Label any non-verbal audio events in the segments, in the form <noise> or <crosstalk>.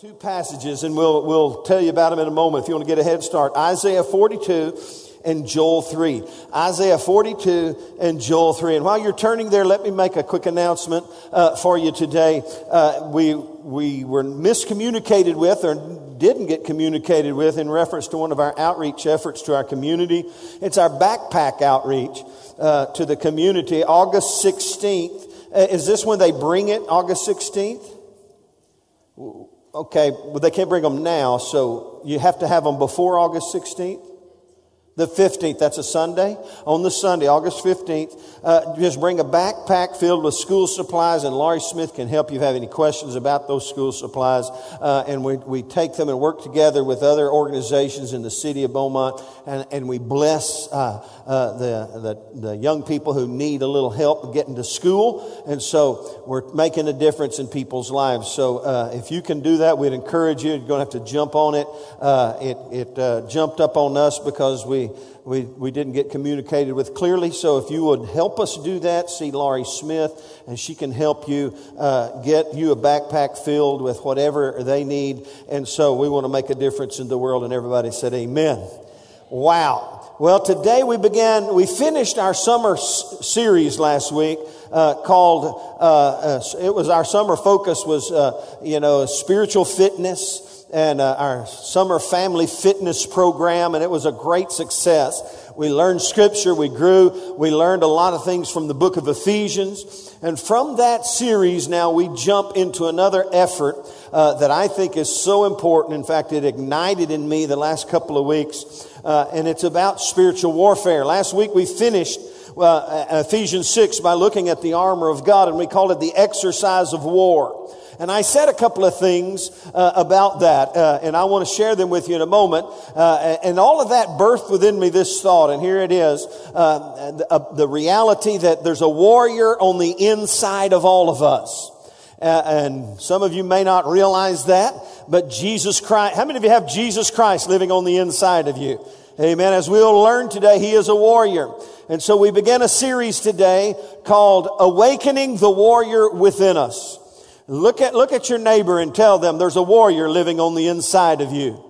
Two passages, and we'll, we'll tell you about them in a moment if you want to get a head start. Isaiah 42 and Joel 3. Isaiah 42 and Joel 3. And while you're turning there, let me make a quick announcement uh, for you today. Uh, we, we were miscommunicated with or didn't get communicated with in reference to one of our outreach efforts to our community. It's our backpack outreach uh, to the community, August 16th. Uh, is this when they bring it, August 16th? Okay, but they can't bring them now, so you have to have them before August 16th? The 15th, that's a Sunday. On the Sunday, August 15th, uh, just bring a backpack filled with school supplies, and Laurie Smith can help you if you have any questions about those school supplies. Uh, and we, we take them and work together with other organizations in the city of Beaumont, and, and we bless uh, uh the, the, the young people who need a little help getting to school. And so we're making a difference in people's lives. So uh, if you can do that, we'd encourage you. You're going to have to jump on it. Uh, it it jumped up on us because we we, we didn't get communicated with clearly. So if you would help us do that, see Laurie Smith, and she can help you uh, get you a backpack filled with whatever they need. And so we want to make a difference in the world. And everybody said, Amen. Wow. Well, today we began, we finished our summer s- series last week. Uh, called uh, uh, it was our summer focus was uh, you know spiritual fitness and uh, our summer family fitness program, and it was a great success. We learned scripture, we grew, we learned a lot of things from the book of Ephesians. And from that series, now we jump into another effort uh, that I think is so important. In fact, it ignited in me the last couple of weeks, uh, and it's about spiritual warfare. Last week we finished uh, Ephesians 6 by looking at the armor of God, and we called it the exercise of war. And I said a couple of things uh, about that, uh, and I want to share them with you in a moment. Uh, and all of that birthed within me this thought, and here it is uh, the, uh, the, reality that there's a warrior on the inside of all of us. And some of you may not realize that, but Jesus Christ, how many of you have Jesus Christ living on the inside of you? Amen. As we'll learn today, He is a warrior. And so we begin a series today called Awakening the Warrior Within Us. Look at, look at your neighbor and tell them there's a warrior living on the inside of you.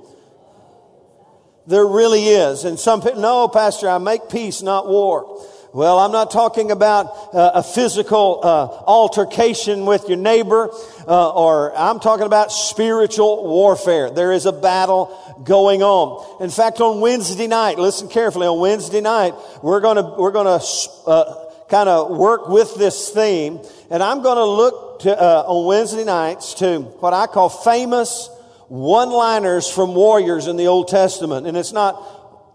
There really is. And some people, no, Pastor, I make peace, not war. Well, I'm not talking about uh, a physical uh, altercation with your neighbor, uh, or I'm talking about spiritual warfare. There is a battle going on. In fact, on Wednesday night, listen carefully. On Wednesday night, we're going to we're to uh, kind of work with this theme, and I'm going to look to, uh, on Wednesday nights to what I call famous one-liners from warriors in the Old Testament. And it's not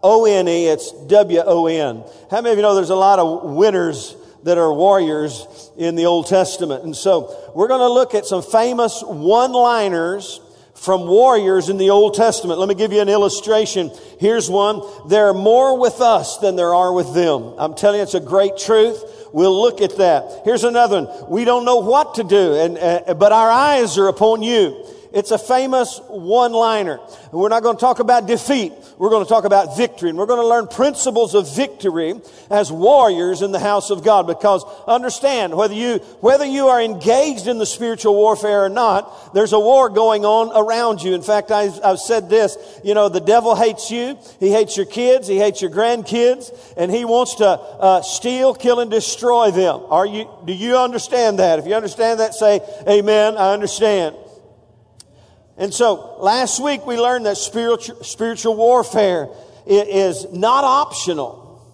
O-N-E, it's W-O-N. How many of you know there's a lot of winners that are warriors in the Old Testament? And so we're going to look at some famous one-liners from warriors in the Old Testament. Let me give you an illustration. Here's one. There are more with us than there are with them. I'm telling you, it's a great truth. We'll look at that. Here's another one. We don't know what to do, and, uh, but our eyes are upon you. It's a famous one liner. We're not going to talk about defeat. We're going to talk about victory. And we're going to learn principles of victory as warriors in the house of God. Because understand, whether you, whether you are engaged in the spiritual warfare or not, there's a war going on around you. In fact, I, have said this, you know, the devil hates you. He hates your kids. He hates your grandkids. And he wants to uh, steal, kill, and destroy them. Are you, do you understand that? If you understand that, say, amen. I understand. And so last week we learned that spiritual, spiritual warfare is not optional.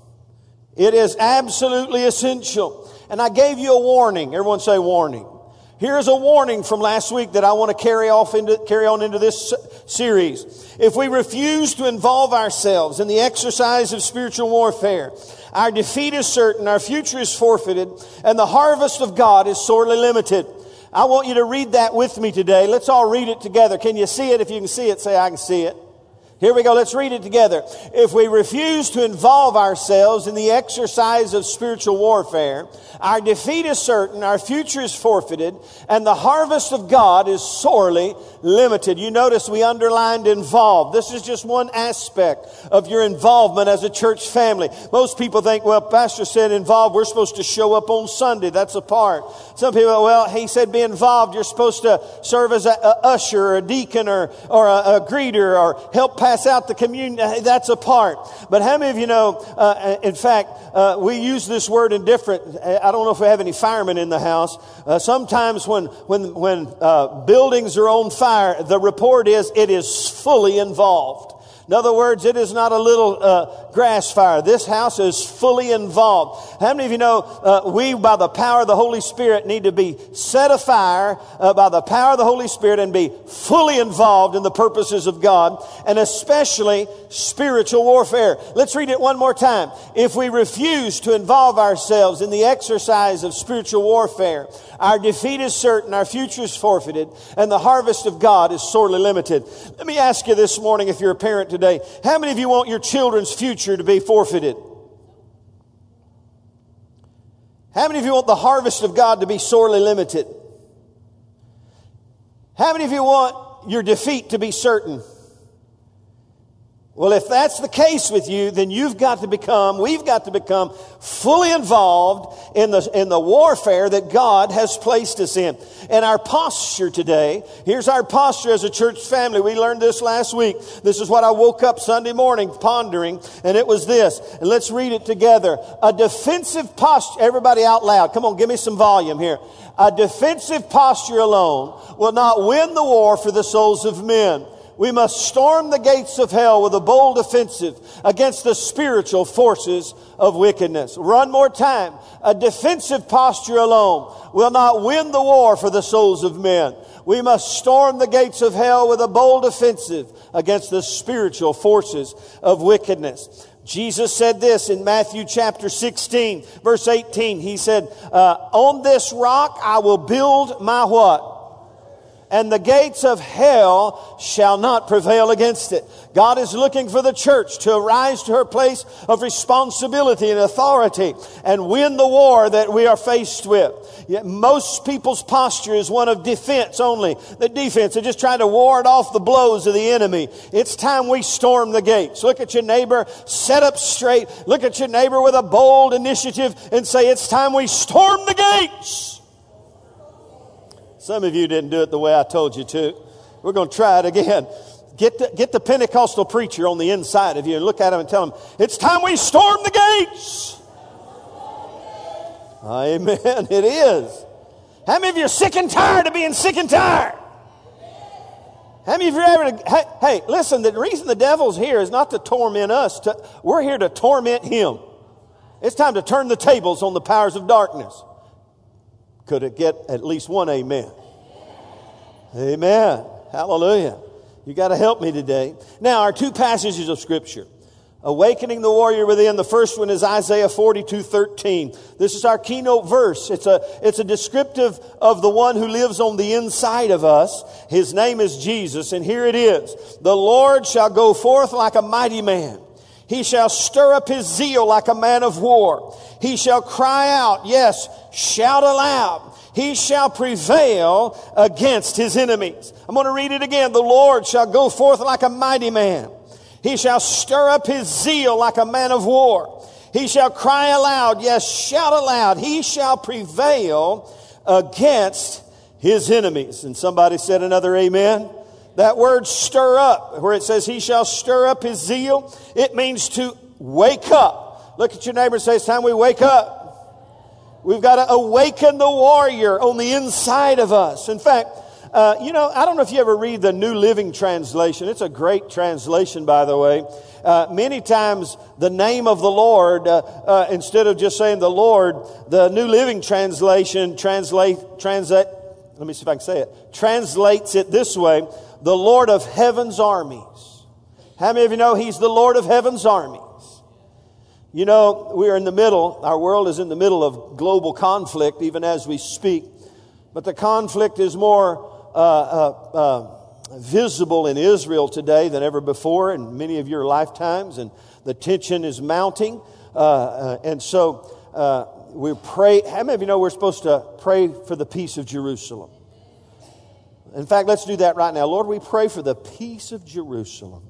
It is absolutely essential. And I gave you a warning. Everyone say warning. Here's a warning from last week that I want to carry off into, carry on into this series. If we refuse to involve ourselves in the exercise of spiritual warfare, our defeat is certain, our future is forfeited, and the harvest of God is sorely limited. I want you to read that with me today. Let's all read it together. Can you see it? If you can see it, say, I can see it. Here we go. Let's read it together. If we refuse to involve ourselves in the exercise of spiritual warfare, our defeat is certain, our future is forfeited, and the harvest of God is sorely limited. You notice we underlined involved. This is just one aspect of your involvement as a church family. Most people think, well, Pastor said involved, we're supposed to show up on Sunday. That's a part. Some people, well, he said be involved. You're supposed to serve as a, a usher or a deacon or, or a, a greeter or help pass out the communion. That's a part. But how many of you know, uh, in fact, uh, we use this word in different, I don't know if we have any firemen in the house. Uh, sometimes when, when, when uh, buildings are on fire, the report is it is fully involved. In other words, it is not a little uh, grass fire. This house is fully involved. How many of you know uh, we, by the power of the Holy Spirit, need to be set afire uh, by the power of the Holy Spirit and be fully involved in the purposes of God, and especially spiritual warfare. Let's read it one more time. If we refuse to involve ourselves in the exercise of spiritual warfare, our defeat is certain, our future is forfeited, and the harvest of God is sorely limited. Let me ask you this morning, if you're a parent today, how many of you want your children's future to be forfeited? How many of you want the harvest of God to be sorely limited? How many of you want your defeat to be certain? Well, if that's the case with you, then you've got to become, we've got to become fully involved in the, in the warfare that God has placed us in. And our posture today, here's our posture as a church family. We learned this last week. This is what I woke up Sunday morning pondering, and it was this. And let's read it together. A defensive posture, everybody out loud. Come on, give me some volume here. A defensive posture alone will not win the war for the souls of men. We must storm the gates of hell with a bold offensive against the spiritual forces of wickedness. One more time. A defensive posture alone will not win the war for the souls of men. We must storm the gates of hell with a bold offensive against the spiritual forces of wickedness. Jesus said this in Matthew chapter 16, verse 18. He said, uh, On this rock I will build my what? And the gates of hell shall not prevail against it. God is looking for the church to arise to her place of responsibility and authority and win the war that we are faced with. Yet most people's posture is one of defense only. The defense, they're just trying to ward off the blows of the enemy. It's time we storm the gates. Look at your neighbor, set up straight. Look at your neighbor with a bold initiative and say, it's time we storm the gates. Some of you didn't do it the way I told you to. We're going to try it again. Get the, get the Pentecostal preacher on the inside of you and look at him and tell him, it's time we storm the gates. Amen. It is. How many of you are sick and tired of being sick and tired? How many of you ever, hey, hey, listen, the reason the devil's here is not to torment us. To, we're here to torment him. It's time to turn the tables on the powers of darkness. Could it get at least one amen? Amen. Hallelujah. You got to help me today. Now, our two passages of Scripture. Awakening the warrior within. The first one is Isaiah 42, 13. This is our keynote verse. It's a, it's a descriptive of the one who lives on the inside of us. His name is Jesus, and here it is. The Lord shall go forth like a mighty man. He shall stir up his zeal like a man of war. He shall cry out, yes, shout aloud. He shall prevail against his enemies. I'm going to read it again. The Lord shall go forth like a mighty man. He shall stir up his zeal like a man of war. He shall cry aloud, yes, shout aloud. He shall prevail against his enemies. And somebody said another amen. That word stir up, where it says he shall stir up his zeal, it means to wake up. Look at your neighbor and say, it's time we wake up. We've got to awaken the warrior on the inside of us. In fact, uh, you know, I don't know if you ever read the New Living Translation. It's a great translation, by the way. Uh, many times, the name of the Lord, uh, uh instead of just saying the Lord, the New Living Translation translate, translate, let me see if I can say it, translates it this way the Lord of heaven's armies. How many of you know He's the Lord of heaven's armies? You know, we are in the middle, our world is in the middle of global conflict even as we speak. But the conflict is more uh, uh, uh, visible in Israel today than ever before in many of your lifetimes, and the tension is mounting. Uh, uh, and so uh, we pray. How many of you know we're supposed to pray for the peace of Jerusalem? In fact, let's do that right now. Lord, we pray for the peace of Jerusalem.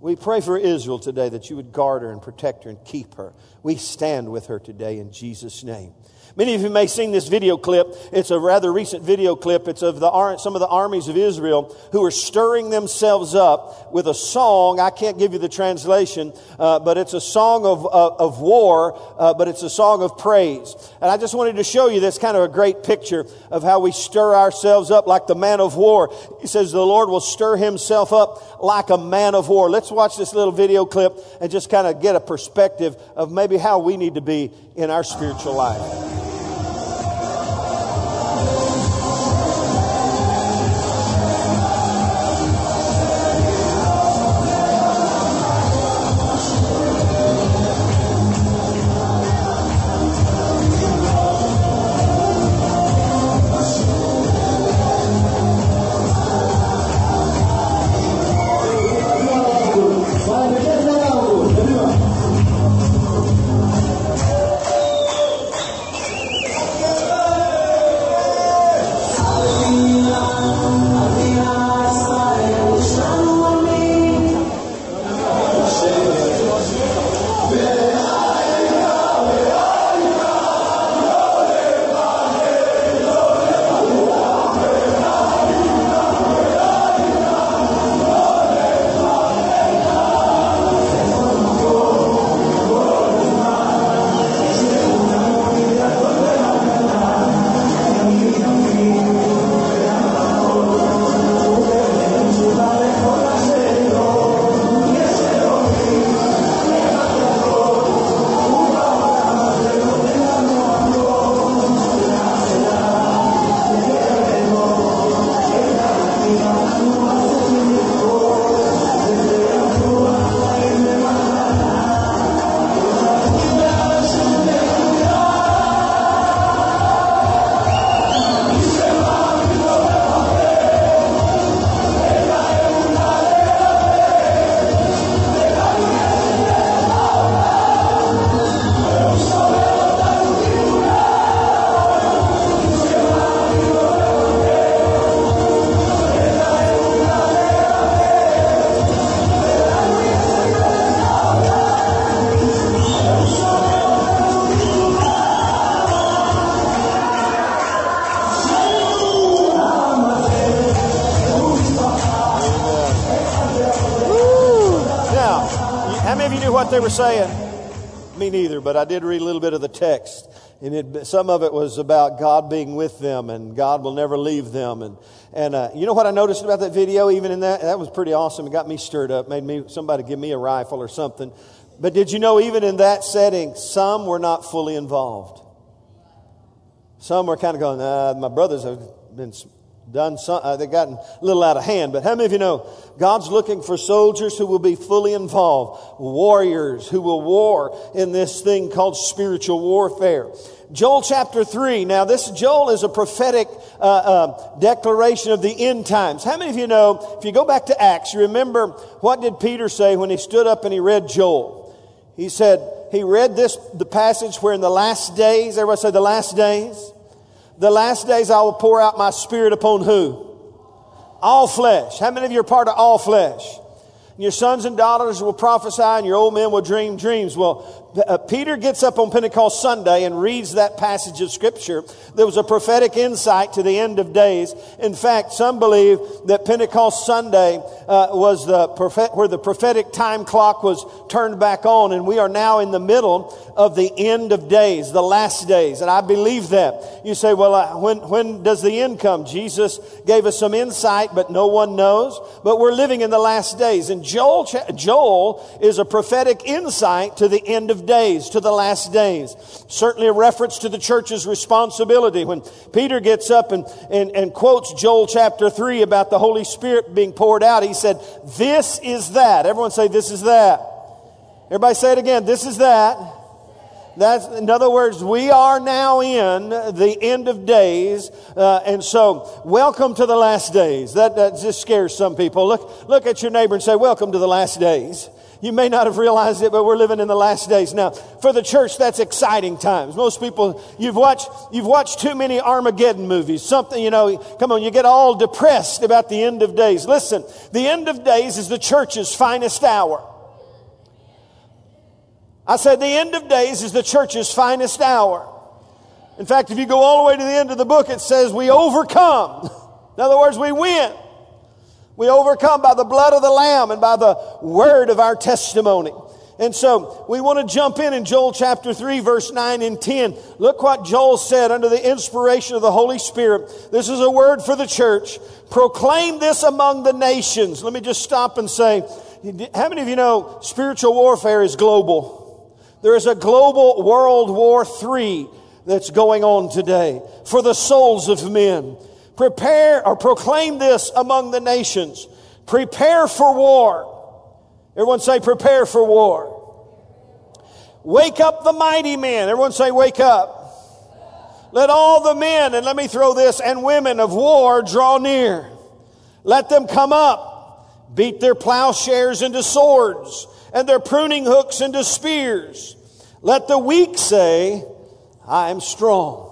We pray for Israel today that you would guard her and protect her and keep her. We stand with her today in Jesus' name. Many of you may have seen this video clip. It's a rather recent video clip. It's of the, some of the armies of Israel who are stirring themselves up with a song. I can't give you the translation, uh, but it's a song of, uh, of war, uh, but it's a song of praise. And I just wanted to show you this kind of a great picture of how we stir ourselves up like the man of war. He says the Lord will stir himself up like a man of war. Let's watch this little video clip and just kind of get a perspective of maybe how we need to be in our spiritual life. They were saying? Me neither, but I did read a little bit of the text. And it, some of it was about God being with them and God will never leave them. And, and uh, you know what I noticed about that video, even in that? That was pretty awesome. It got me stirred up, made me somebody give me a rifle or something. But did you know, even in that setting, some were not fully involved? Some were kind of going, uh, my brothers have been done some, uh, they've gotten a little out of hand. But how many of you know God's looking for soldiers who will be fully involved, warriors who will war in this thing called spiritual warfare. Joel chapter 3. Now, this Joel is a prophetic uh, uh, declaration of the end times. How many of you know, if you go back to Acts, you remember what did Peter say when he stood up and he read Joel? He said, he read this, the passage where in the last days, everybody say the last days, the last days I will pour out my spirit upon who? All flesh. How many of you are part of all flesh? Your sons and daughters will prophesy and your old men will dream dreams. Well, uh, Peter gets up on Pentecost Sunday and reads that passage of scripture. There was a prophetic insight to the end of days. In fact, some believe that Pentecost Sunday uh, was the prophet, where the prophetic time clock was turned back on, and we are now in the middle of the end of days, the last days. And I believe that. You say, well, uh, when, when does the end come? Jesus gave us some insight, but no one knows. But we're living in the last days. And Joel, Joel is a prophetic insight to the end of days, to the last days. Certainly a reference to the church's responsibility. When Peter gets up and, and, and quotes Joel chapter 3 about the Holy Spirit being poured out, he said, This is that. Everyone say, This is that. Everybody say it again. This is that. That's, in other words, we are now in the end of days. Uh, and so, welcome to the last days. That, that just scares some people. Look, look at your neighbor and say, welcome to the last days. You may not have realized it, but we're living in the last days. Now, for the church, that's exciting times. Most people, you've watched, you've watched too many Armageddon movies. Something, you know, come on, you get all depressed about the end of days. Listen, the end of days is the church's finest hour. I said the end of days is the church's finest hour. In fact, if you go all the way to the end of the book, it says we overcome. <laughs> In other words, we win. We overcome by the blood of the Lamb and by the word of our testimony. And so we want to jump in in Joel chapter 3, verse 9 and 10. Look what Joel said under the inspiration of the Holy Spirit. This is a word for the church. Proclaim this among the nations. Let me just stop and say, how many of you know spiritual warfare is global? There is a global World War III that's going on today for the souls of men. Prepare or proclaim this among the nations. Prepare for war. Everyone say, prepare for war. Wake up the mighty men. Everyone say, wake up. Let all the men, and let me throw this, and women of war draw near. Let them come up, beat their plowshares into swords, and their pruning hooks into spears. Let the weak say, I am strong.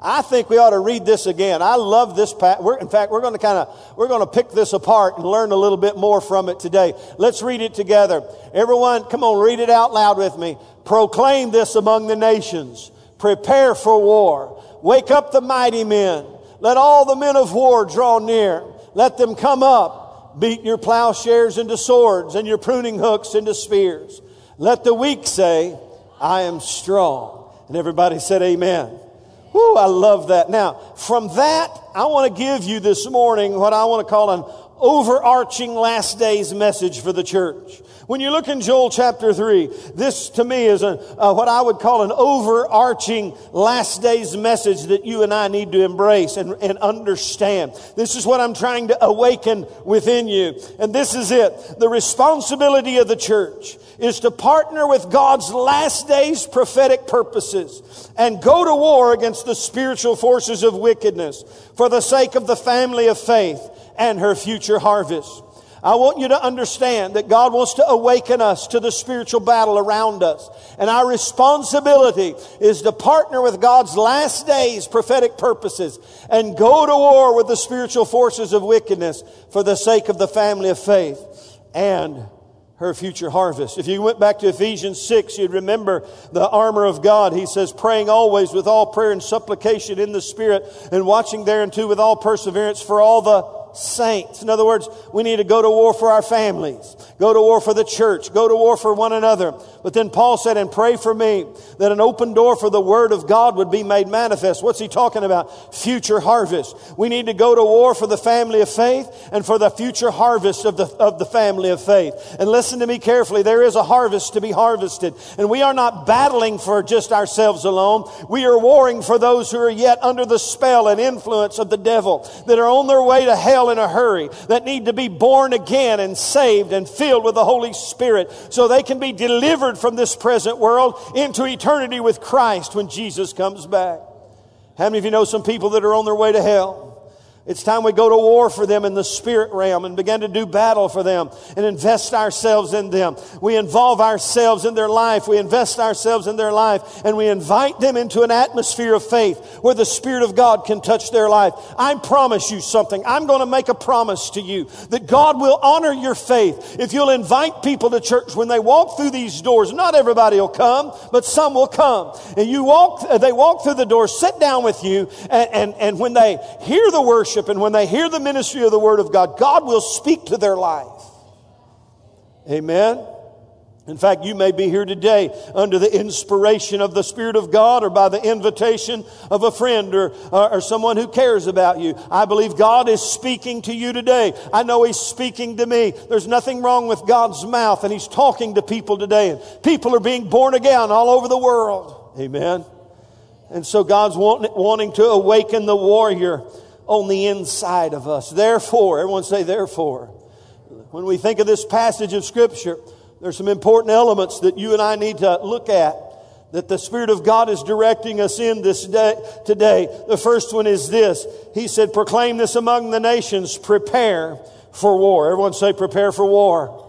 I think we ought to read this again. I love this. We're, in fact, we're going to kind of we're going to pick this apart and learn a little bit more from it today. Let's read it together. Everyone, come on, read it out loud with me. Proclaim this among the nations. Prepare for war. Wake up the mighty men. Let all the men of war draw near. Let them come up. Beat your plowshares into swords and your pruning hooks into spears. Let the weak say, I am strong. And everybody said, Amen. Whoo, I love that. Now, from that, I want to give you this morning what I want to call an overarching last days message for the church. When you look in Joel chapter 3, this to me is a, what I would call an overarching last days message that you and I need to embrace and, and understand. This is what I'm trying to awaken within you. And this is it. The responsibility of the church is to partner with God's last days prophetic purposes and go to war against the spiritual forces of wickedness for the sake of the family of faith and her future harvest. I want you to understand that God wants to awaken us to the spiritual battle around us. And our responsibility is to partner with God's last days prophetic purposes and go to war with the spiritual forces of wickedness for the sake of the family of faith and her future harvest. If you went back to Ephesians 6, you'd remember the armor of God. He says, praying always with all prayer and supplication in the Spirit and watching thereunto with all perseverance for all the saints. In other words, we need to go to war for our families, go to war for the church, go to war for one another. But then Paul said, and pray for me that an open door for the word of God would be made manifest. What's he talking about? Future harvest. We need to go to war for the family of faith and for the future harvest of the, of the family of faith. And listen to me carefully. There is a harvest to be harvested. And we are not battling for just ourselves alone. We are warring for those who are yet under the spell and influence of the devil that are on their way to hell in a hurry, that need to be born again and saved and filled with the Holy Spirit so they can be delivered from this present world into eternity with Christ when Jesus comes back. How many of you know some people that are on their way to hell? It's time we go to war for them in the spirit realm and begin to do battle for them and invest ourselves in them. We involve ourselves in their life. We invest ourselves in their life and we invite them into an atmosphere of faith where the Spirit of God can touch their life. I promise you something. I'm going to make a promise to you that God will honor your faith if you'll invite people to church when they walk through these doors. Not everybody will come, but some will come. And you walk, they walk through the door, sit down with you, and, and, and when they hear the worship, worship and when they hear the ministry of the Word of God, God will speak to their life. Amen. In fact, you may be here today under the inspiration of the Spirit of God or by the invitation of a friend or, or, or, someone who cares about you. I believe God is speaking to you today. I know He's speaking to me. There's nothing wrong with God's mouth and He's talking to people today. And people are being born again all over the world. Amen. And so God's wanting to awaken the warrior on the inside of us. Therefore, everyone say, therefore. When we think of this passage of Scripture, there's some important elements that you and I need to look at. that the Spirit of God is directing us in this day today. The first one is this. He said, proclaim this among the nations, prepare for war. Everyone say, prepare for war.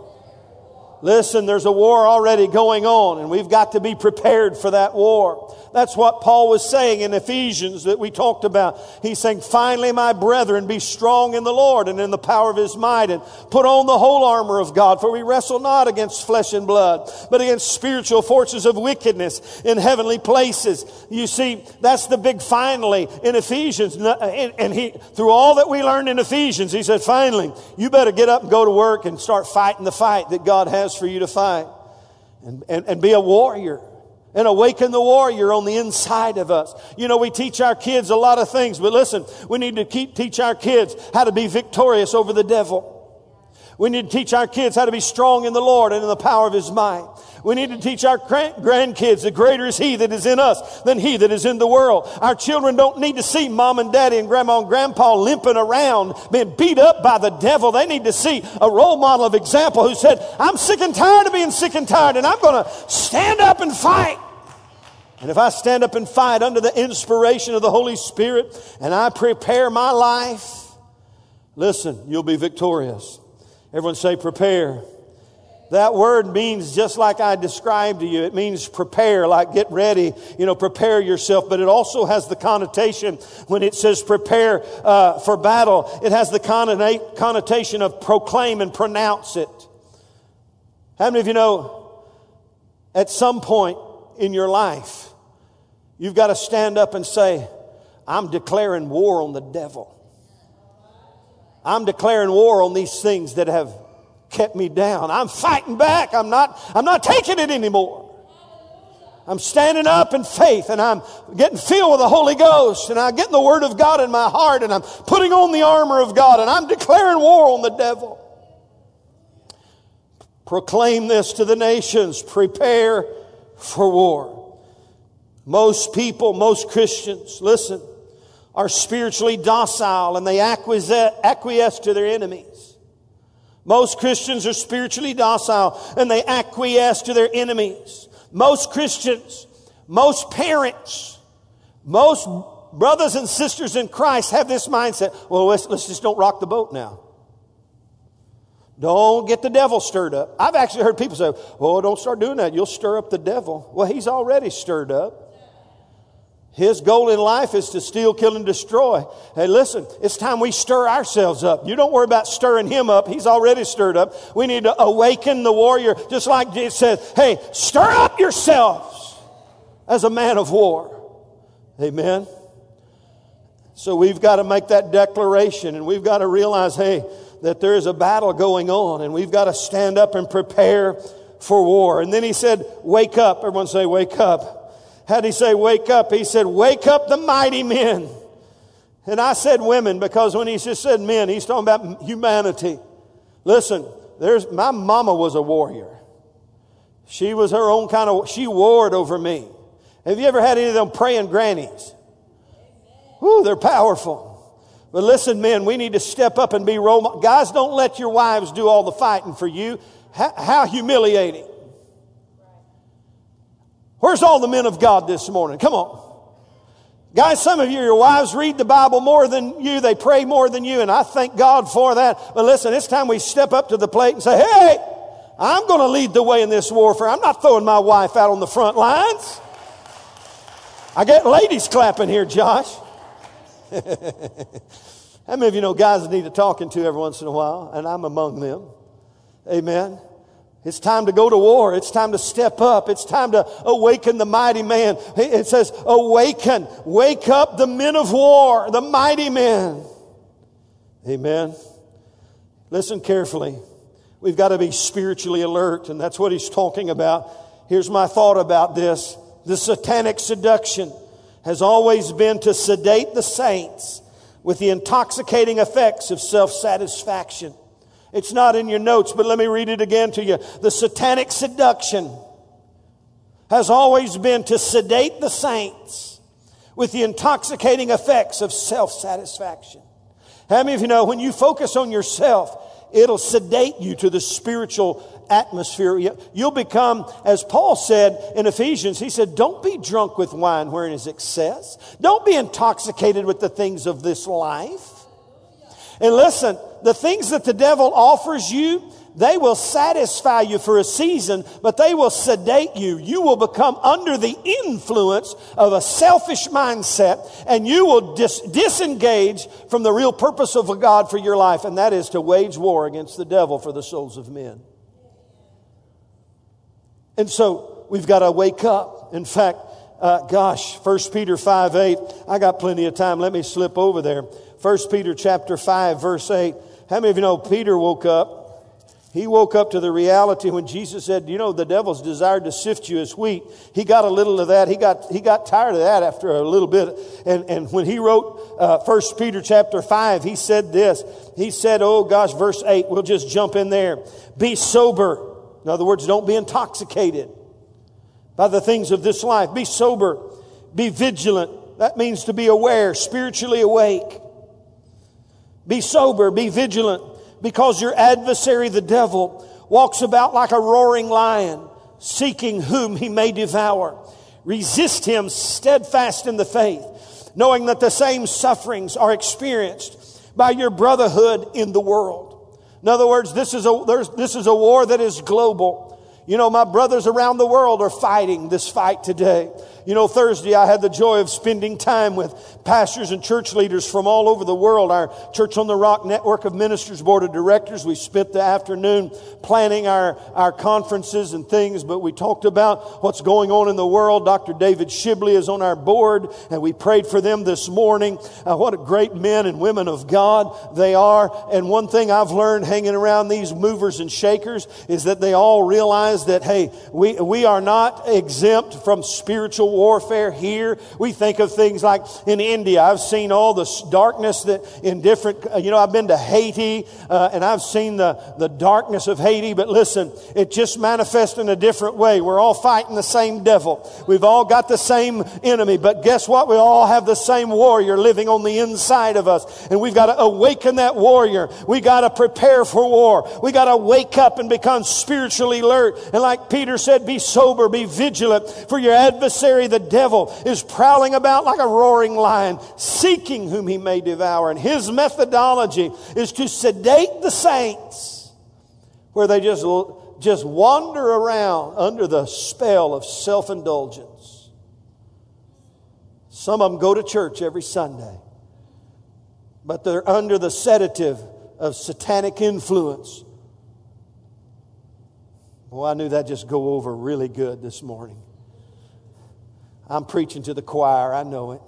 Listen, there's a war already going on, and we've got to be prepared for that war. That's what Paul was saying in Ephesians that we talked about. He's saying, finally, my brethren, be strong in the Lord and in the power of his might and put on the whole armor of God, for we wrestle not against flesh and blood, but against spiritual forces of wickedness in heavenly places. You see, that's the big finally in Ephesians. And he, through all that we learned in Ephesians, he said, finally, you better get up and go to work and start fighting the fight that God has for you to fight and, and, and be a warrior and awaken the warrior on the inside of us. You know, we teach our kids a lot of things, but listen, we need to keep, teach our kids how to be victorious over the devil. We need to teach our kids how to be strong in the Lord and in the power of His might. We need to teach our grandkids that greater is He that is in us than He that is in the world. Our children don't need to see mom and daddy and grandma and grandpa limping around, being beat up by the devil. They need to see a role model of example who said, I'm sick and tired of being sick and tired and I'm going to stand up and fight. And if I stand up and fight under the inspiration of the Holy Spirit and I prepare my life, listen, you'll be victorious. Everyone say prepare. That word means just like I described to you. It means prepare, like get ready, you know, prepare yourself. But it also has the connotation when it says prepare uh, for battle. It has the connotation of proclaim and pronounce it. How many of you know at some point in your life, you've got to stand up and say, I'm declaring war on the devil. I'm declaring war on these things that have kept me down. I'm fighting back. I'm not, I'm not taking it anymore. I'm standing up in faith and I'm getting filled with the Holy Ghost and I'm getting the Word of God in my heart and I'm putting on the armor of God and I'm declaring war on the devil. Proclaim this to the nations. Prepare for war. Most people, most Christians, listen, are spiritually docile and they acquiesce to their enemies. Most Christians are spiritually docile and they acquiesce to their enemies. Most Christians, most parents, most brothers and sisters in Christ have this mindset. Well, let's, let's just don't rock the boat now. Don't get the devil stirred up. I've actually heard people say, well, don't start doing that. You'll stir up the devil. Well, he's already stirred up. His goal in life is to steal, kill, and destroy. Hey, listen, it's time we stir ourselves up. You don't worry about stirring him up. He's already stirred up. We need to awaken the warrior, just like it says, hey, stir up yourselves as a man of war. Amen. So we've got to make that declaration and we've got to realize, hey, that there is a battle going on and we've got to stand up and prepare for war. And then he said, wake up. Everyone say, wake up. How did he say, wake up? He said, wake up the mighty men. And I said women because when he just said men, he's talking about humanity. Listen, there's, my mama was a warrior. She was her own kind of, she warred over me. Have you ever had any of them praying grannies? Whoo, they're powerful. But listen, men, we need to step up and be role Guys, don't let your wives do all the fighting for you. How, how humiliating. Where's all the men of God this morning? Come on. Guys, some of you, your wives read the Bible more than you. They pray more than you, and I thank God for that. But listen, it's time we step up to the plate and say, hey, I'm going to lead the way in this warfare. I'm not throwing my wife out on the front lines. I get ladies clapping here, Josh. <laughs> How many of you know guys need a talking to every once in a while? And I'm among them. Amen. It's time to go to war. It's time to step up. It's time to awaken the mighty man. It says, awaken, wake up the men of war, the mighty men. Amen. Listen carefully. We've got to be spiritually alert, and that's what he's talking about. Here's my thought about this. The satanic seduction has always been to sedate the saints with the intoxicating effects of self-satisfaction. It's not in your notes, but let me read it again to you. The satanic seduction has always been to sedate the saints with the intoxicating effects of self satisfaction. How many of you know when you focus on yourself, it'll sedate you to the spiritual atmosphere. You'll become, as Paul said in Ephesians, he said, don't be drunk with wine wherein is excess. Don't be intoxicated with the things of this life. And listen, the things that the devil offers you, they will satisfy you for a season, but they will sedate you. You will become under the influence of a selfish mindset and you will dis- disengage from the real purpose of God for your life, and that is to wage war against the devil for the souls of men. And so we've got to wake up. In fact, uh, gosh, 1 Peter 5 8, I got plenty of time. Let me slip over there. 1 Peter chapter 5, verse 8. How many of you know Peter woke up? He woke up to the reality when Jesus said, you know, the devil's desired to sift you as wheat. He got a little of that. He got, he got tired of that after a little bit. And, and when he wrote, uh, 1 Peter chapter 5, he said this. He said, oh gosh, verse 8, we'll just jump in there. Be sober. In other words, don't be intoxicated by the things of this life. Be sober. Be vigilant. That means to be aware, spiritually awake. Be sober, be vigilant, because your adversary, the devil, walks about like a roaring lion, seeking whom he may devour. Resist him steadfast in the faith, knowing that the same sufferings are experienced by your brotherhood in the world. In other words, this is a, this is a war that is global. You know, my brothers around the world are fighting this fight today. You know, Thursday I had the joy of spending time with pastors and church leaders from all over the world. Our Church on the Rock Network of Ministers Board of Directors, we spent the afternoon planning our, our conferences and things, but we talked about what's going on in the world. Dr. David Shibley is on our board, and we prayed for them this morning. Uh, what great men and women of God they are. And one thing I've learned hanging around these movers and shakers is that they all realize that, hey, we, we are not exempt from spiritual warfare here. We think of things like in India. I've seen all the darkness that in different, uh, you know, I've been to Haiti uh, and I've seen the, the darkness of Haiti, but listen, it just manifests in a different way. We're all fighting the same devil. We've all got the same enemy, but guess what? We all have the same warrior living on the inside of us. And we've got to awaken that warrior. We got to prepare for war. We got to wake up and become spiritually alert. And like Peter said, be sober, be vigilant, for your adversary the devil is prowling about like a roaring lion, seeking whom he may devour. And his methodology is to sedate the saints where they just, just wander around under the spell of self indulgence. Some of them go to church every Sunday, but they're under the sedative of satanic influence. Well, I knew that just go over really good this morning. I'm preaching to the choir, I know it.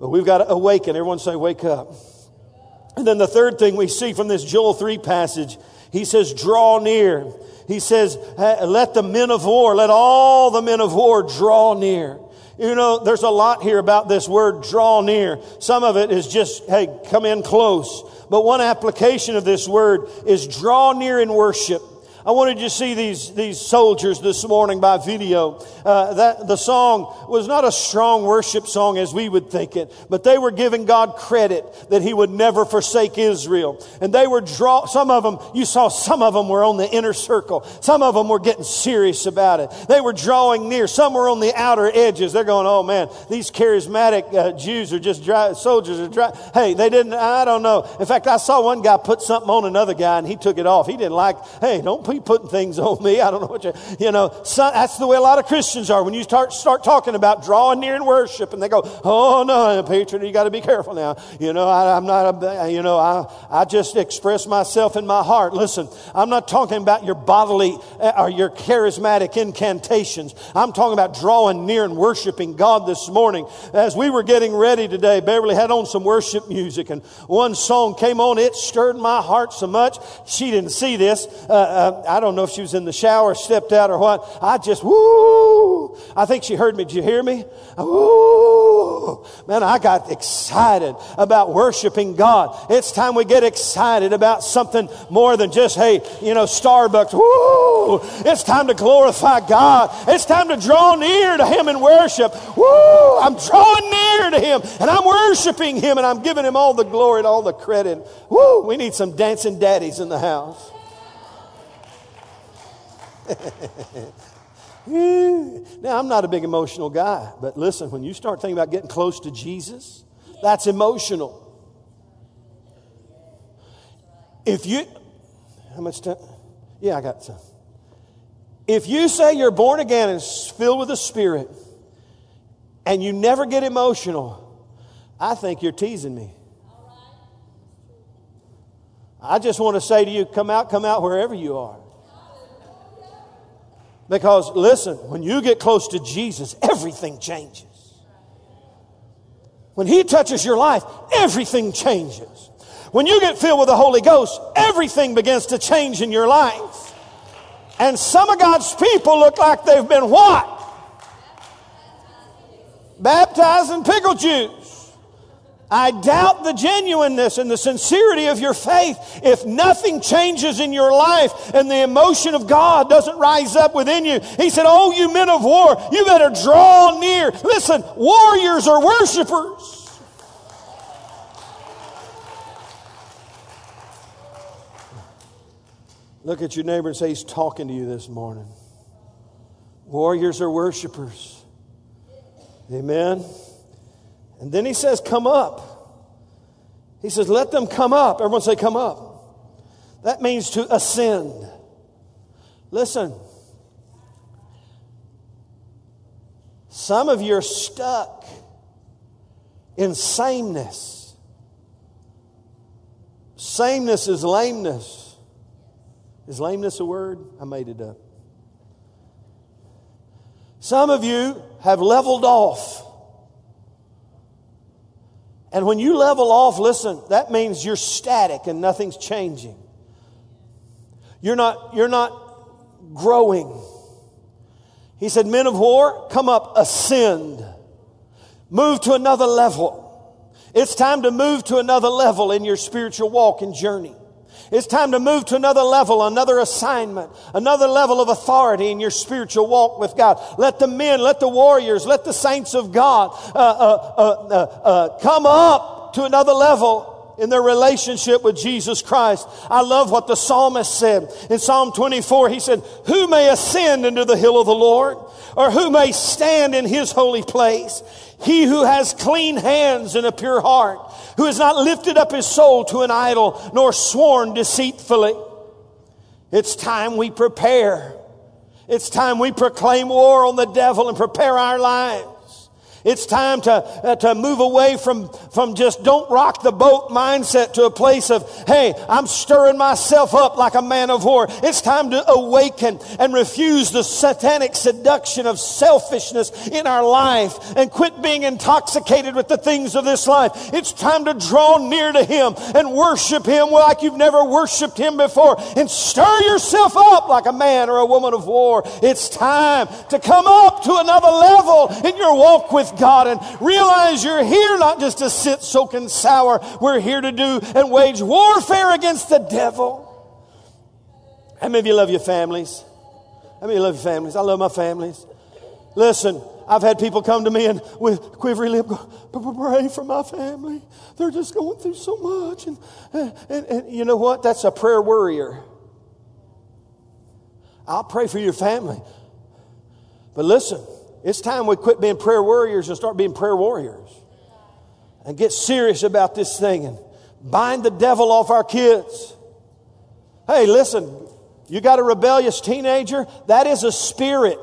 But we've got to awaken. Everyone say, wake up. And then the third thing we see from this Joel 3 passage, he says, draw near. He says, let the men of war, let all the men of war draw near. You know, there's a lot here about this word draw near. Some of it is just, hey, come in close. But one application of this word is draw near in worship. I wanted you to see these, these soldiers this morning by video. Uh, that the song was not a strong worship song as we would think it, but they were giving God credit that He would never forsake Israel. And they were draw, some of them, you saw some of them were on the inner circle. Some of them were getting serious about it. They were drawing near. Some were on the outer edges. They're going, oh man, these charismatic uh, Jews are just dry, soldiers are dry. Hey, they didn't, I don't know. In fact, I saw one guy put something on another guy and he took it off. He didn't like, hey, don't putting things <laughs> on me. I don't know what you, you know, so, that's the way a lot of Christians are. When you start, start talking about drawing near in worship and they go, oh no, Patriot, you got to be careful now. You know, I, am not, a, you know, I, I just express myself in my heart. Listen, I'm not talking about your bodily uh, or your charismatic incantations. I'm talking about drawing near and worshiping God this morning. As we were getting ready today, Beverly had on some worship music and one song came on. It stirred my heart so much. She didn't see this. Uh, uh, I don't know if she was in the shower, stepped out or what. I just, woo! I think she heard me. Did you hear me? Woo! Man, I got excited about worshiping God. It's time we get excited about something more than just, hey, you know, Starbucks. Woo! It's time to glorify God. It's time to draw near to Him in worship. Woo! I'm drawing near to Him and I'm worshiping Him and I'm giving Him all the glory and all the credit. Woo! We need some dancing daddies in the house. <laughs> now, I'm not a big emotional guy, but listen, when you start thinking about getting close to Jesus, that's emotional. If you, how much time? Yeah, I got some. If you say you're born again and filled with the Spirit, and you never get emotional, I think you're teasing me. I just want to say to you, come out, come out wherever you are. Because listen, when you get close to Jesus, everything changes. When He touches your life, everything changes. When you get filled with the Holy Ghost, everything begins to change in your life. And some of God's people look like they've been what? Baptized in pickle juice. I doubt the genuineness and the sincerity of your faith if nothing changes in your life and the emotion of God doesn't rise up within you. He said, Oh, you men of war, you better draw near. Listen, warriors are worshipers. Look at your neighbor and say, He's talking to you this morning. Warriors are worshipers. Amen. And then he says, Come up. He says, Let them come up. Everyone say, Come up. That means to ascend. Listen, some of you are stuck in sameness. Sameness is lameness. Is lameness a word? I made it up. Some of you have leveled off. And when you level off, listen, that means you're static and nothing's changing. You're not, you're not growing. He said, Men of war, come up, ascend, move to another level. It's time to move to another level in your spiritual walk and journey. It's time to move to another level, another assignment, another level of authority in your spiritual walk with God. Let the men, let the warriors, let the saints of God uh, uh, uh, uh come up to another level in their relationship with Jesus Christ. I love what the psalmist said. In Psalm 24, he said, Who may ascend into the hill of the Lord? Or who may stand in his holy place? He who has clean hands and a pure heart, who has not lifted up his soul to an idol, nor sworn deceitfully. It's time we prepare. It's time we proclaim war on the devil and prepare our lives. It's time to, uh, to move away from, from just don't rock the boat mindset to a place of, hey, I'm stirring myself up like a man of war. It's time to awaken and refuse the satanic seduction of selfishness in our life and quit being intoxicated with the things of this life. It's time to draw near to Him and worship Him like you've never worshiped Him before and stir yourself up like a man or a woman of war. It's time to come up to another level in your walk with God and realize you're here not just to sit soaking sour. We're here to do and wage warfare against the devil. How many of you love your families? How many of you love your families? I love my families. Listen, I've had people come to me and with quivery lip pray for my family. They're just going through so much. And, and, and you know what? That's a prayer worrier. I'll pray for your family. But listen, it's time we quit being prayer warriors and start being prayer warriors. And get serious about this thing and bind the devil off our kids. Hey, listen, you got a rebellious teenager? That is a spirit.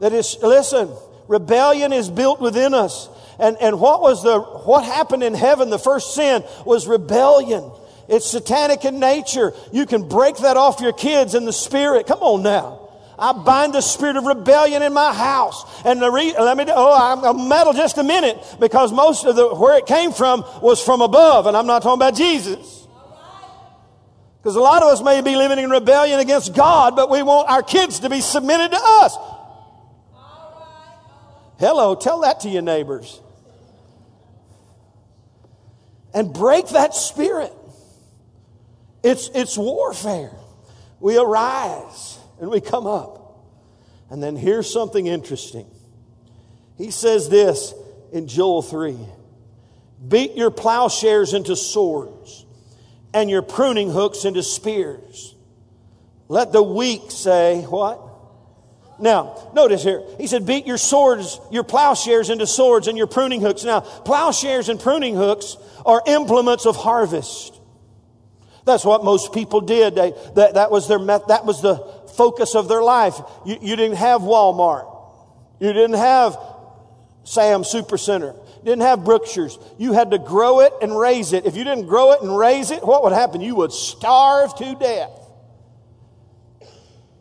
That is, listen, rebellion is built within us. And, and what was the, what happened in heaven? The first sin was rebellion. It's satanic in nature. You can break that off your kids in the spirit. Come on now. I bind the spirit of rebellion in my house. And the re- let me, oh, I'm, meddle just a minute because most of the, where it came from was from above. And I'm not talking about Jesus. Because a lot of us may be living in rebellion against God, but we want our kids to be submitted to us. Hello, tell that to your neighbors. And break that spirit. It's, it's warfare. We arise and we come up. And then here's something interesting. He says this in Joel 3 Beat your plowshares into swords and your pruning hooks into spears. Let the weak say, what? Now, notice here, he said, beat your swords, your plowshares into swords and your pruning hooks. Now, plowshares and pruning hooks are implements of harvest. That's what most people did. They, that, that was their, that was the focus of their life. You, you didn't have Walmart. You didn't have Sam Supercenter. Didn't have Brookshire's. You had to grow it and raise it. If you didn't grow it and raise it, what would happen? You would starve to death.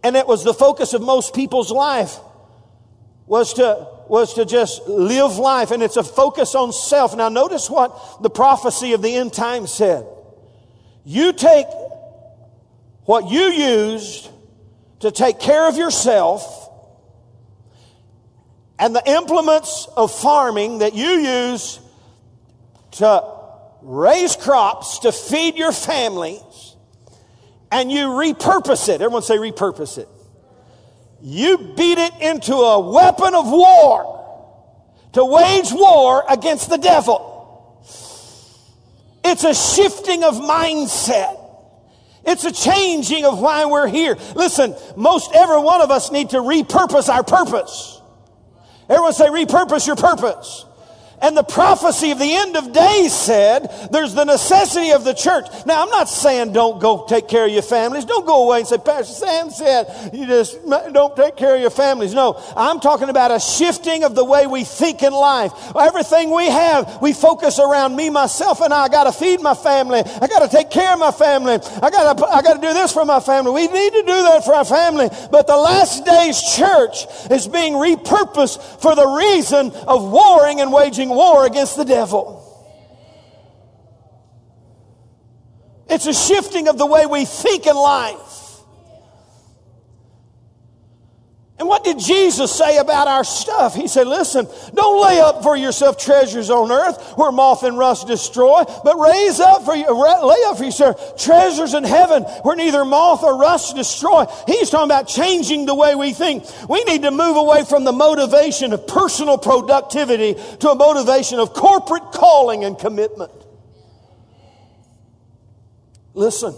And it was the focus of most people's life was to, was to just live life. And it's a focus on self. Now notice what the prophecy of the end time said. You take what you used to take care of yourself and the implements of farming that you use to raise crops to feed your families and you repurpose it. Everyone say repurpose it. You beat it into a weapon of war to wage war against the devil. It's a shifting of mindset. It's a changing of why we're here. Listen, most every one of us need to repurpose our purpose. Everyone say repurpose your purpose. And the prophecy of the end of days said there's the necessity of the church. Now, I'm not saying don't go take care of your families. Don't go away and say, Pastor Sam said you just don't take care of your families. No, I'm talking about a shifting of the way we think in life. Everything we have, we focus around me, myself, and I. I got to feed my family. I got to take care of my family. I got to, I got to do this for my family. We need to do that for our family. But the last days church is being repurposed for the reason of warring and waging waging war against the devil. It's a shifting of the way we think in life. And what did Jesus say about our stuff? He said, listen, don't lay up for yourself treasures on earth where moth and rust destroy, but raise up for you, lay up for yourself treasures in heaven where neither moth or rust destroy. He's talking about changing the way we think. We need to move away from the motivation of personal productivity to a motivation of corporate calling and commitment. Listen.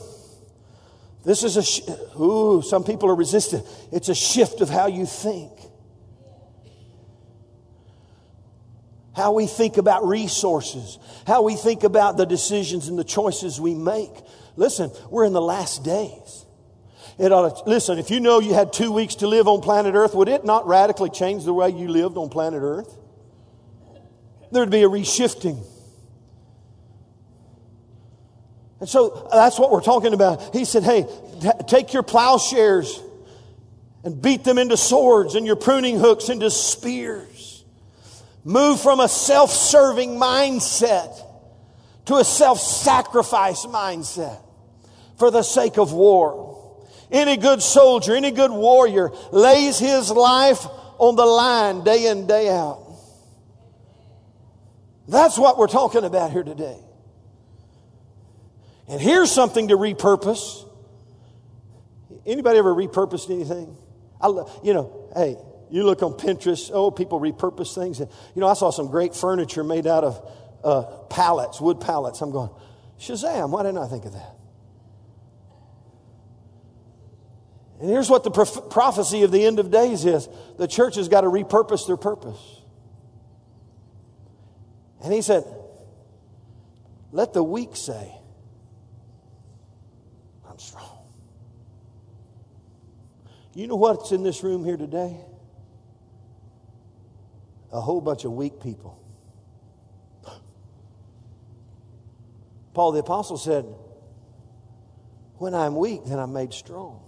This is a, sh- ooh, some people are resistant. It's a shift of how you think. How we think about resources, how we think about the decisions and the choices we make. Listen, we're in the last days. It ought to, listen, if you know you had two weeks to live on planet Earth, would it not radically change the way you lived on planet Earth? There'd be a reshifting. And so uh, that's what we're talking about. He said, hey, t- take your plowshares and beat them into swords and your pruning hooks into spears. Move from a self-serving mindset to a self-sacrifice mindset for the sake of war. Any good soldier, any good warrior lays his life on the line day in, day out. That's what we're talking about here today. And here's something to repurpose. Anybody ever repurposed anything? I, you know, hey, you look on Pinterest, oh, people repurpose things. And, You know, I saw some great furniture made out of uh, pallets, wood pallets. I'm going, Shazam, why didn't I think of that? And here's what the prof- prophecy of the end of days is the church has got to repurpose their purpose. And he said, Let the weak say, strong. You know what's in this room here today? A whole bunch of weak people. Paul the Apostle said, When I'm weak, then I'm made strong.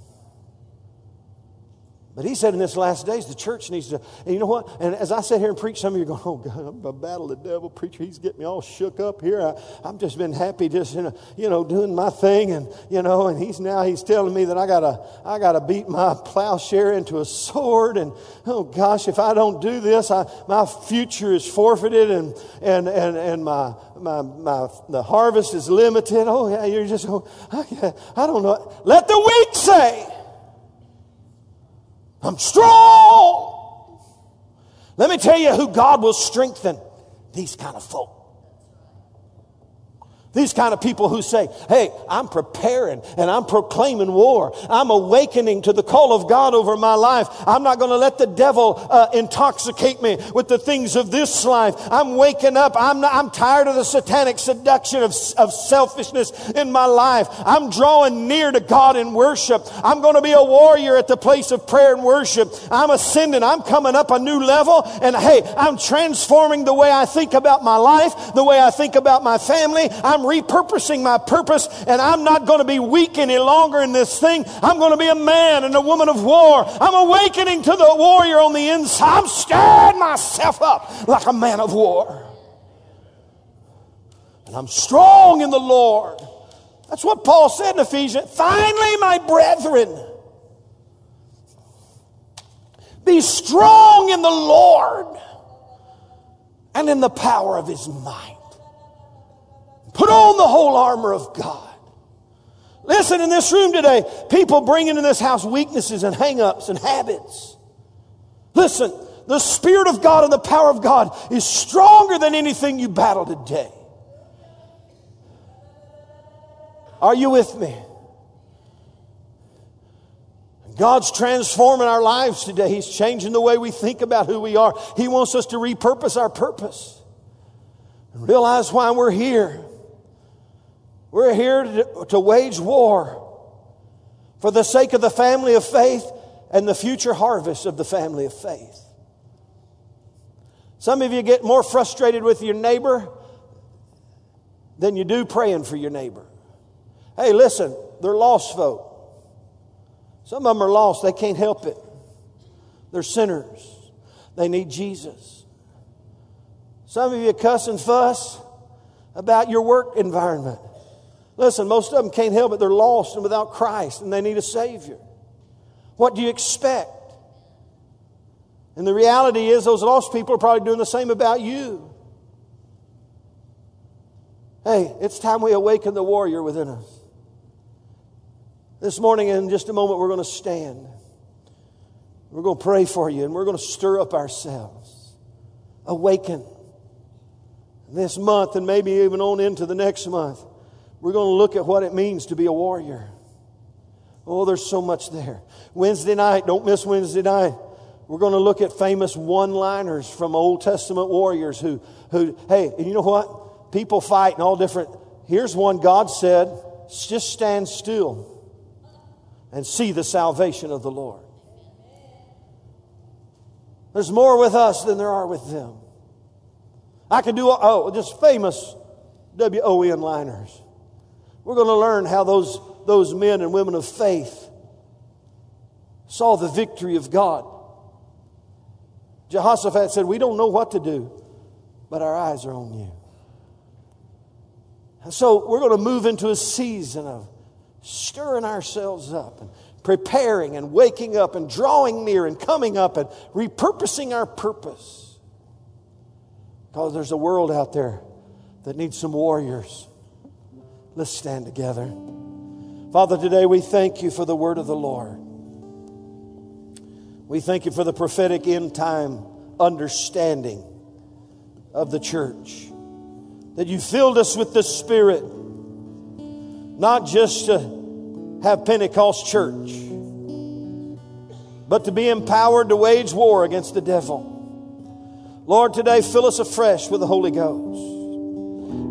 But he said in this last days, the church needs to, and you know what? And as I sit here and preach, some of you are going, oh God, I'm to battle the devil. Preacher, he's getting me all shook up here. I, I've just been happy just, you know, you know, doing my thing. And, you know, and he's now, he's telling me that I gotta, I gotta beat my plowshare into a sword. And, oh gosh, if I don't do this, I, my future is forfeited and, and, and, and my, my, my, the harvest is limited. Oh yeah, you're just, oh, I don't know. Let the weak say, I'm strong. Let me tell you who God will strengthen these kind of folk. These kind of people who say, Hey, I'm preparing and I'm proclaiming war. I'm awakening to the call of God over my life. I'm not going to let the devil uh, intoxicate me with the things of this life. I'm waking up. I'm, not, I'm tired of the satanic seduction of, of selfishness in my life. I'm drawing near to God in worship. I'm going to be a warrior at the place of prayer and worship. I'm ascending. I'm coming up a new level. And hey, I'm transforming the way I think about my life, the way I think about my family. I'm I'm repurposing my purpose and I'm not going to be weak any longer in this thing. I'm going to be a man and a woman of war. I'm awakening to the warrior on the inside. I'm stirring myself up like a man of war. And I'm strong in the Lord. That's what Paul said in Ephesians. Finally, my brethren, be strong in the Lord and in the power of his might. Put on the whole armor of God. Listen, in this room today, people bring into this house weaknesses and hang-ups and habits. Listen, the Spirit of God and the power of God is stronger than anything you battle today. Are you with me? God's transforming our lives today. He's changing the way we think about who we are. He wants us to repurpose our purpose and realize why we're here. We're here to, to wage war for the sake of the family of faith and the future harvest of the family of faith. Some of you get more frustrated with your neighbor than you do praying for your neighbor. Hey, listen, they're lost folk. Some of them are lost, they can't help it. They're sinners, they need Jesus. Some of you cuss and fuss about your work environment. Listen, most of them can't help it. They're lost and without Christ, and they need a Savior. What do you expect? And the reality is, those lost people are probably doing the same about you. Hey, it's time we awaken the warrior within us. This morning, in just a moment, we're going to stand. We're going to pray for you, and we're going to stir up ourselves. Awaken. This month, and maybe even on into the next month we're going to look at what it means to be a warrior. Oh, there's so much there. Wednesday night, don't miss Wednesday night. We're going to look at famous one liners from Old Testament warriors who, who, hey, and you know what? People fight in all different. Here's one God said, just stand still and see the salvation of the Lord. There's more with us than there are with them. I could do, oh, just famous W O N liners. We're going to learn how those, those men and women of faith saw the victory of God. Jehoshaphat said, We don't know what to do, but our eyes are on you. And so we're going to move into a season of stirring ourselves up and preparing and waking up and drawing near and coming up and repurposing our purpose. Because there's a world out there that needs some warriors Let's stand together. Father, today we thank you for the word of the Lord. We thank you for the prophetic end time understanding of the church. That you filled us with the Spirit, not just to have Pentecost church, but to be empowered to wage war against the devil. Lord, today fill us afresh with the Holy Ghost.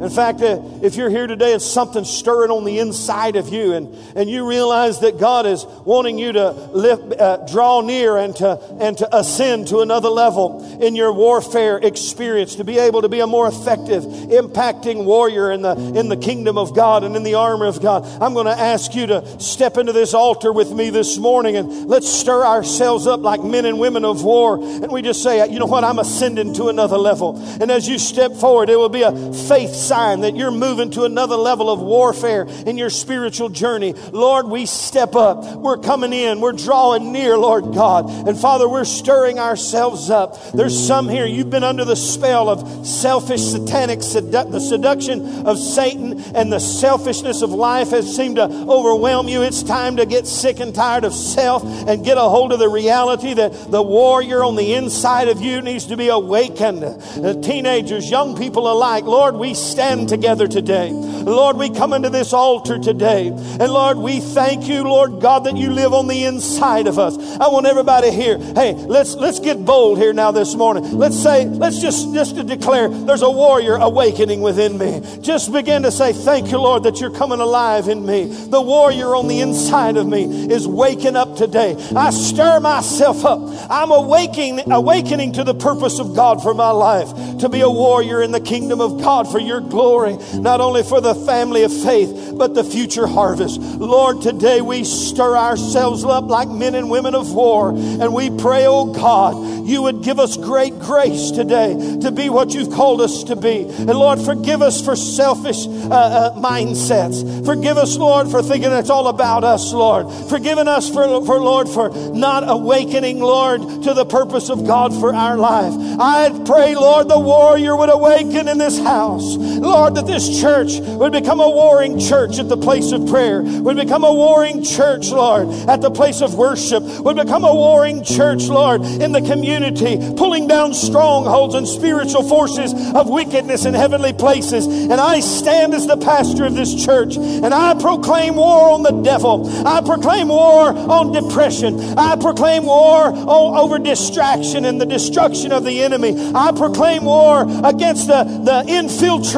In fact, uh, if you're here today and something's stirring on the inside of you and, and you realize that God is wanting you to lift, uh, draw near and to, and to ascend to another level in your warfare experience, to be able to be a more effective, impacting warrior in the, in the kingdom of God and in the armor of God, I'm going to ask you to step into this altar with me this morning and let's stir ourselves up like men and women of war. And we just say, you know what? I'm ascending to another level. And as you step forward, it will be a faith sign that you're moving to another level of warfare in your spiritual journey. Lord, we step up. We're coming in. We're drawing near, Lord God. And Father, we're stirring ourselves up. There's some here, you've been under the spell of selfish, satanic, sedu- the seduction of Satan and the selfishness of life has seemed to overwhelm you. It's time to get sick and tired of self and get a hold of the reality that the warrior on the inside of you needs to be awakened. Uh, teenagers, young people alike, Lord, we stand stand together today. Lord, we come into this altar today. And Lord, we thank you, Lord God, that you live on the inside of us. I want everybody here. Hey, let's let's get bold here now this morning. Let's say, let's just just to declare there's a warrior awakening within me. Just begin to say, Thank you, Lord, that you're coming alive in me. The warrior on the inside of me is waking up today. I stir myself up. I'm awakening, awakening to the purpose of God for my life, to be a warrior in the kingdom of God for your glory, not only for the family of faith, but the future harvest. Lord, today we stir ourselves up like men and women of war, and we pray, oh God, you would give us great grace today to be what you've called us to be. And Lord, forgive us for selfish uh, uh, mindsets. Forgive us, Lord, for thinking it's all about us, Lord. Forgiving us for, for, Lord, for not awakening, Lord, to the purpose of God for our life. I pray, Lord, the warrior would awaken in this house. Lord, that this church would become a warring church at the place of prayer, would become a warring church, Lord, at the place of worship, would become a warring church, Lord, in the community, pulling down strongholds and spiritual forces of wickedness in heavenly places. And I stand as the pastor of this church and I proclaim war on the devil. I proclaim war on depression. I proclaim war over distraction and the destruction of the enemy. I proclaim war against the, the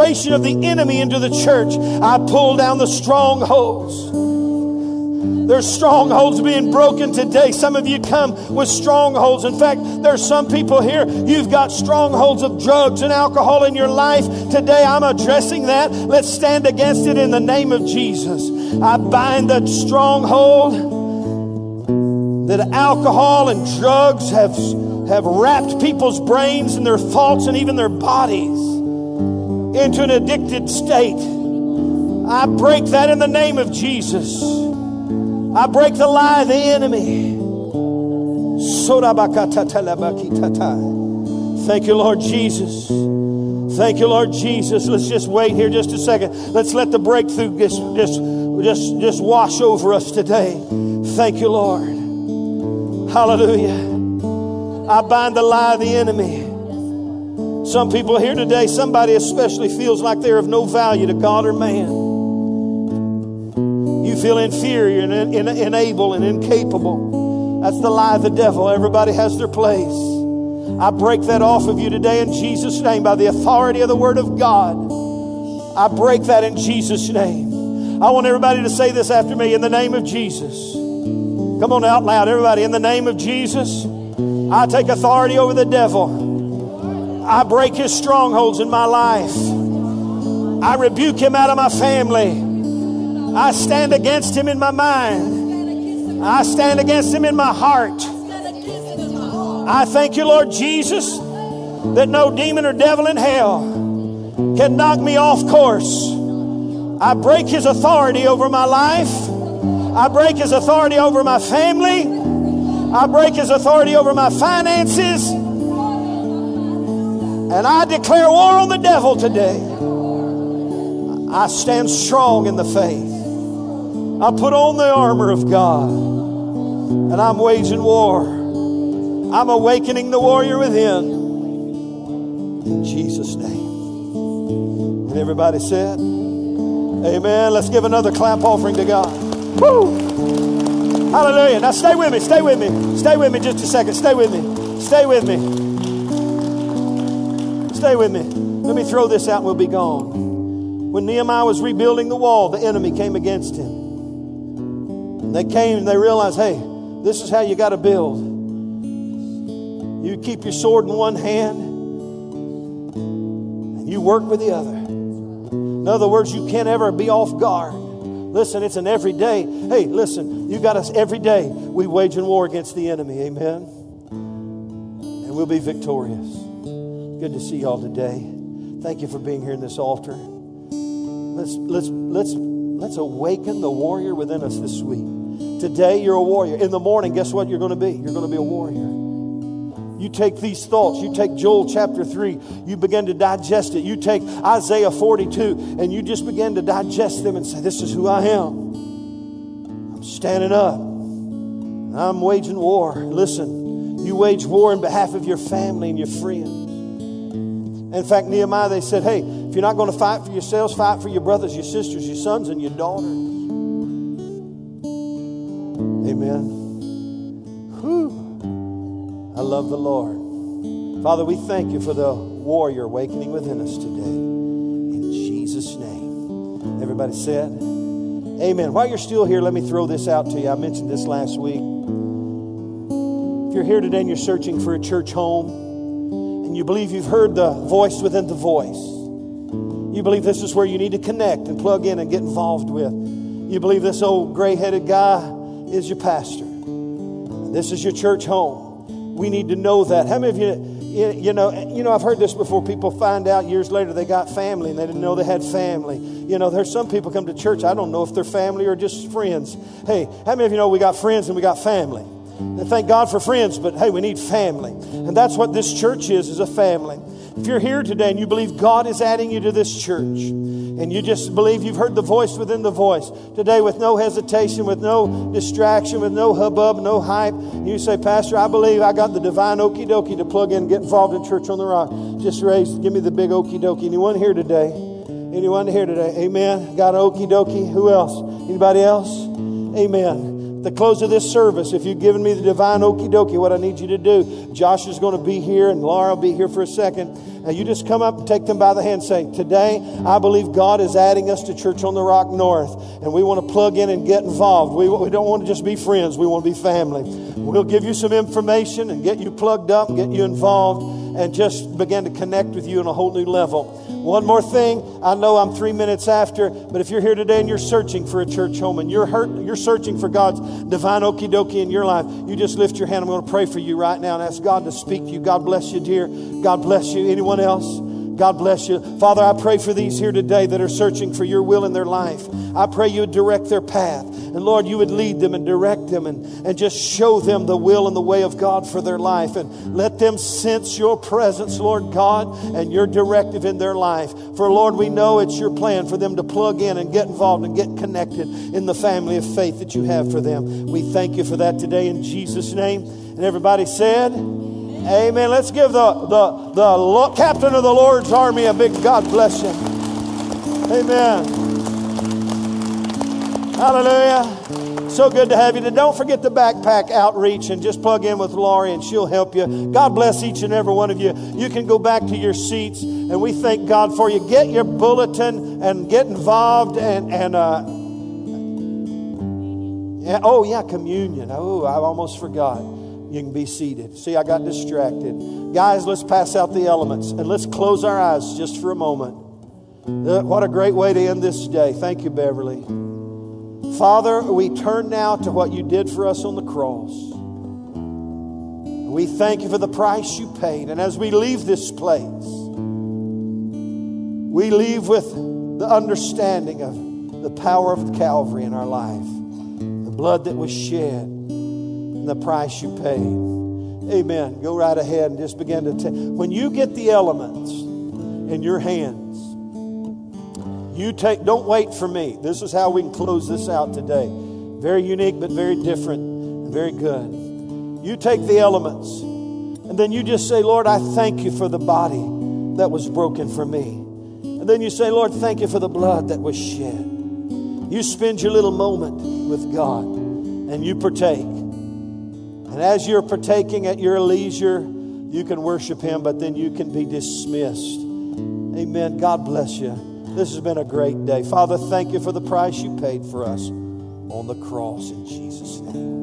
infiltration of the enemy into the church. I pull down the strongholds. There's strongholds being broken today. Some of you come with strongholds. In fact, there's some people here, you've got strongholds of drugs and alcohol in your life. Today, I'm addressing that. Let's stand against it in the name of Jesus. I bind the stronghold that alcohol and drugs have, have wrapped people's brains and their thoughts and even their bodies into an addicted state. I break that in the name of Jesus. I break the lie of the enemy. Thank you, Lord Jesus. Thank you, Lord Jesus. Let's just wait here just a second. Let's let the breakthrough just, just, just, just wash over us today. Thank you, Lord. Hallelujah. I bind the lie of the enemy. Some people here today, somebody especially feels like they're of no value to God or man. You feel inferior and in, in, unable and incapable. That's the lie of the devil. Everybody has their place. I break that off of you today in Jesus' name by the authority of the Word of God. I break that in Jesus' name. I want everybody to say this after me in the name of Jesus. Come on out loud, everybody. In the name of Jesus, I take authority over the devil. I break his strongholds in my life. I rebuke him out of my family. I stand against him in my mind. I stand against him in my heart. I thank you, Lord Jesus, that no demon or devil in hell can knock me off course. I break his authority over my life. I break his authority over my family. I break his authority over my finances. And I declare war on the devil today. I stand strong in the faith. I put on the armor of God. And I'm waging war. I'm awakening the warrior within. In Jesus' name. And everybody said, Amen. Let's give another clap offering to God. Woo! Hallelujah. Now stay with me. Stay with me. Stay with me just a second. Stay with me. Stay with me. Stay with me. Let me throw this out and we'll be gone. When Nehemiah was rebuilding the wall, the enemy came against him. And they came and they realized, hey, this is how you got to build. You keep your sword in one hand and you work with the other. In other words, you can't ever be off guard. Listen, it's an everyday. Hey, listen, you got us every day. We waging war against the enemy. Amen. And we'll be victorious. Good to see y'all today. Thank you for being here in this altar. Let's let's let's let's awaken the warrior within us this week. Today you're a warrior. In the morning, guess what you're going to be? You're going to be a warrior. You take these thoughts, you take Joel chapter 3, you begin to digest it. You take Isaiah 42, and you just begin to digest them and say, This is who I am. I'm standing up. I'm waging war. Listen, you wage war in behalf of your family and your friends. In fact, Nehemiah, they said, Hey, If you're not going to fight for yourselves, fight for your brothers, your sisters, your sons, and your daughters. Amen. Whew. I love the Lord. Father, we thank you for the warrior awakening within us today. In Jesus' name. Everybody said, Amen. While you're still here, let me throw this out to you. I mentioned this last week. If you're here today and you're searching for a church home, and you believe you've heard the voice within the voice, you believe this is where you need to connect and plug in and get involved with. You believe this old gray headed guy is your pastor. This is your church home. We need to know that. How many of you, you know, you know, I've heard this before. People find out years later they got family and they didn't know they had family. You know, there's some people come to church. I don't know if they're family or just friends. Hey, how many of you know we got friends and we got family? And thank God for friends, but hey, we need family. And that's what this church is, is a family. If you're here today and you believe God is adding you to this church, and you just believe you've heard the voice within the voice today with no hesitation, with no distraction, with no hubbub, no hype, you say, Pastor, I believe I got the divine okie dokie to plug in and get involved in Church on the Rock. Just raise, give me the big okie dokie. Anyone here today? Anyone here today? Amen. Got an okie dokie? Who else? Anybody else? Amen the close of this service, if you've given me the divine okie dokie, what I need you to do, Josh is going to be here and Laura will be here for a second. And you just come up take them by the hand and say, Today, I believe God is adding us to Church on the Rock North, and we want to plug in and get involved. We, we don't want to just be friends, we want to be family. We'll give you some information and get you plugged up, get you involved, and just begin to connect with you on a whole new level. One more thing. I know I'm three minutes after, but if you're here today and you're searching for a church home and you're hurt, you're searching for God's divine okie dokie in your life, you just lift your hand. I'm going to pray for you right now and ask God to speak to you. God bless you, dear. God bless you. Anyone else? God bless you. Father, I pray for these here today that are searching for your will in their life. I pray you would direct their path. And Lord, you would lead them and direct them and, and just show them the will and the way of God for their life. And let them sense your presence, Lord God, and your directive in their life. For Lord, we know it's your plan for them to plug in and get involved and get connected in the family of faith that you have for them. We thank you for that today in Jesus' name. And everybody said, Amen. Let's give the, the, the captain of the Lord's army a big God bless him. Amen. Hallelujah. So good to have you. And don't forget the backpack outreach and just plug in with Laurie and she'll help you. God bless each and every one of you. You can go back to your seats and we thank God for you. Get your bulletin and get involved and, and, uh, oh yeah, communion. Oh, I almost forgot. You can be seated. See, I got distracted. Guys, let's pass out the elements and let's close our eyes just for a moment. Uh, what a great way to end this day. Thank you, Beverly. Father, we turn now to what you did for us on the cross. We thank you for the price you paid. And as we leave this place, we leave with the understanding of the power of Calvary in our life, the blood that was shed the price you paid. Amen. Go right ahead and just begin to take. When you get the elements in your hands, you take, don't wait for me. This is how we can close this out today. Very unique, but very different, and very good. You take the elements, and then you just say, Lord, I thank you for the body that was broken for me. And then you say, Lord, thank you for the blood that was shed. You spend your little moment with God and you partake. And as you're partaking at your leisure, you can worship Him, but then you can be dismissed. Amen. God bless you. This has been a great day. Father, thank you for the price you paid for us on the cross in Jesus' name.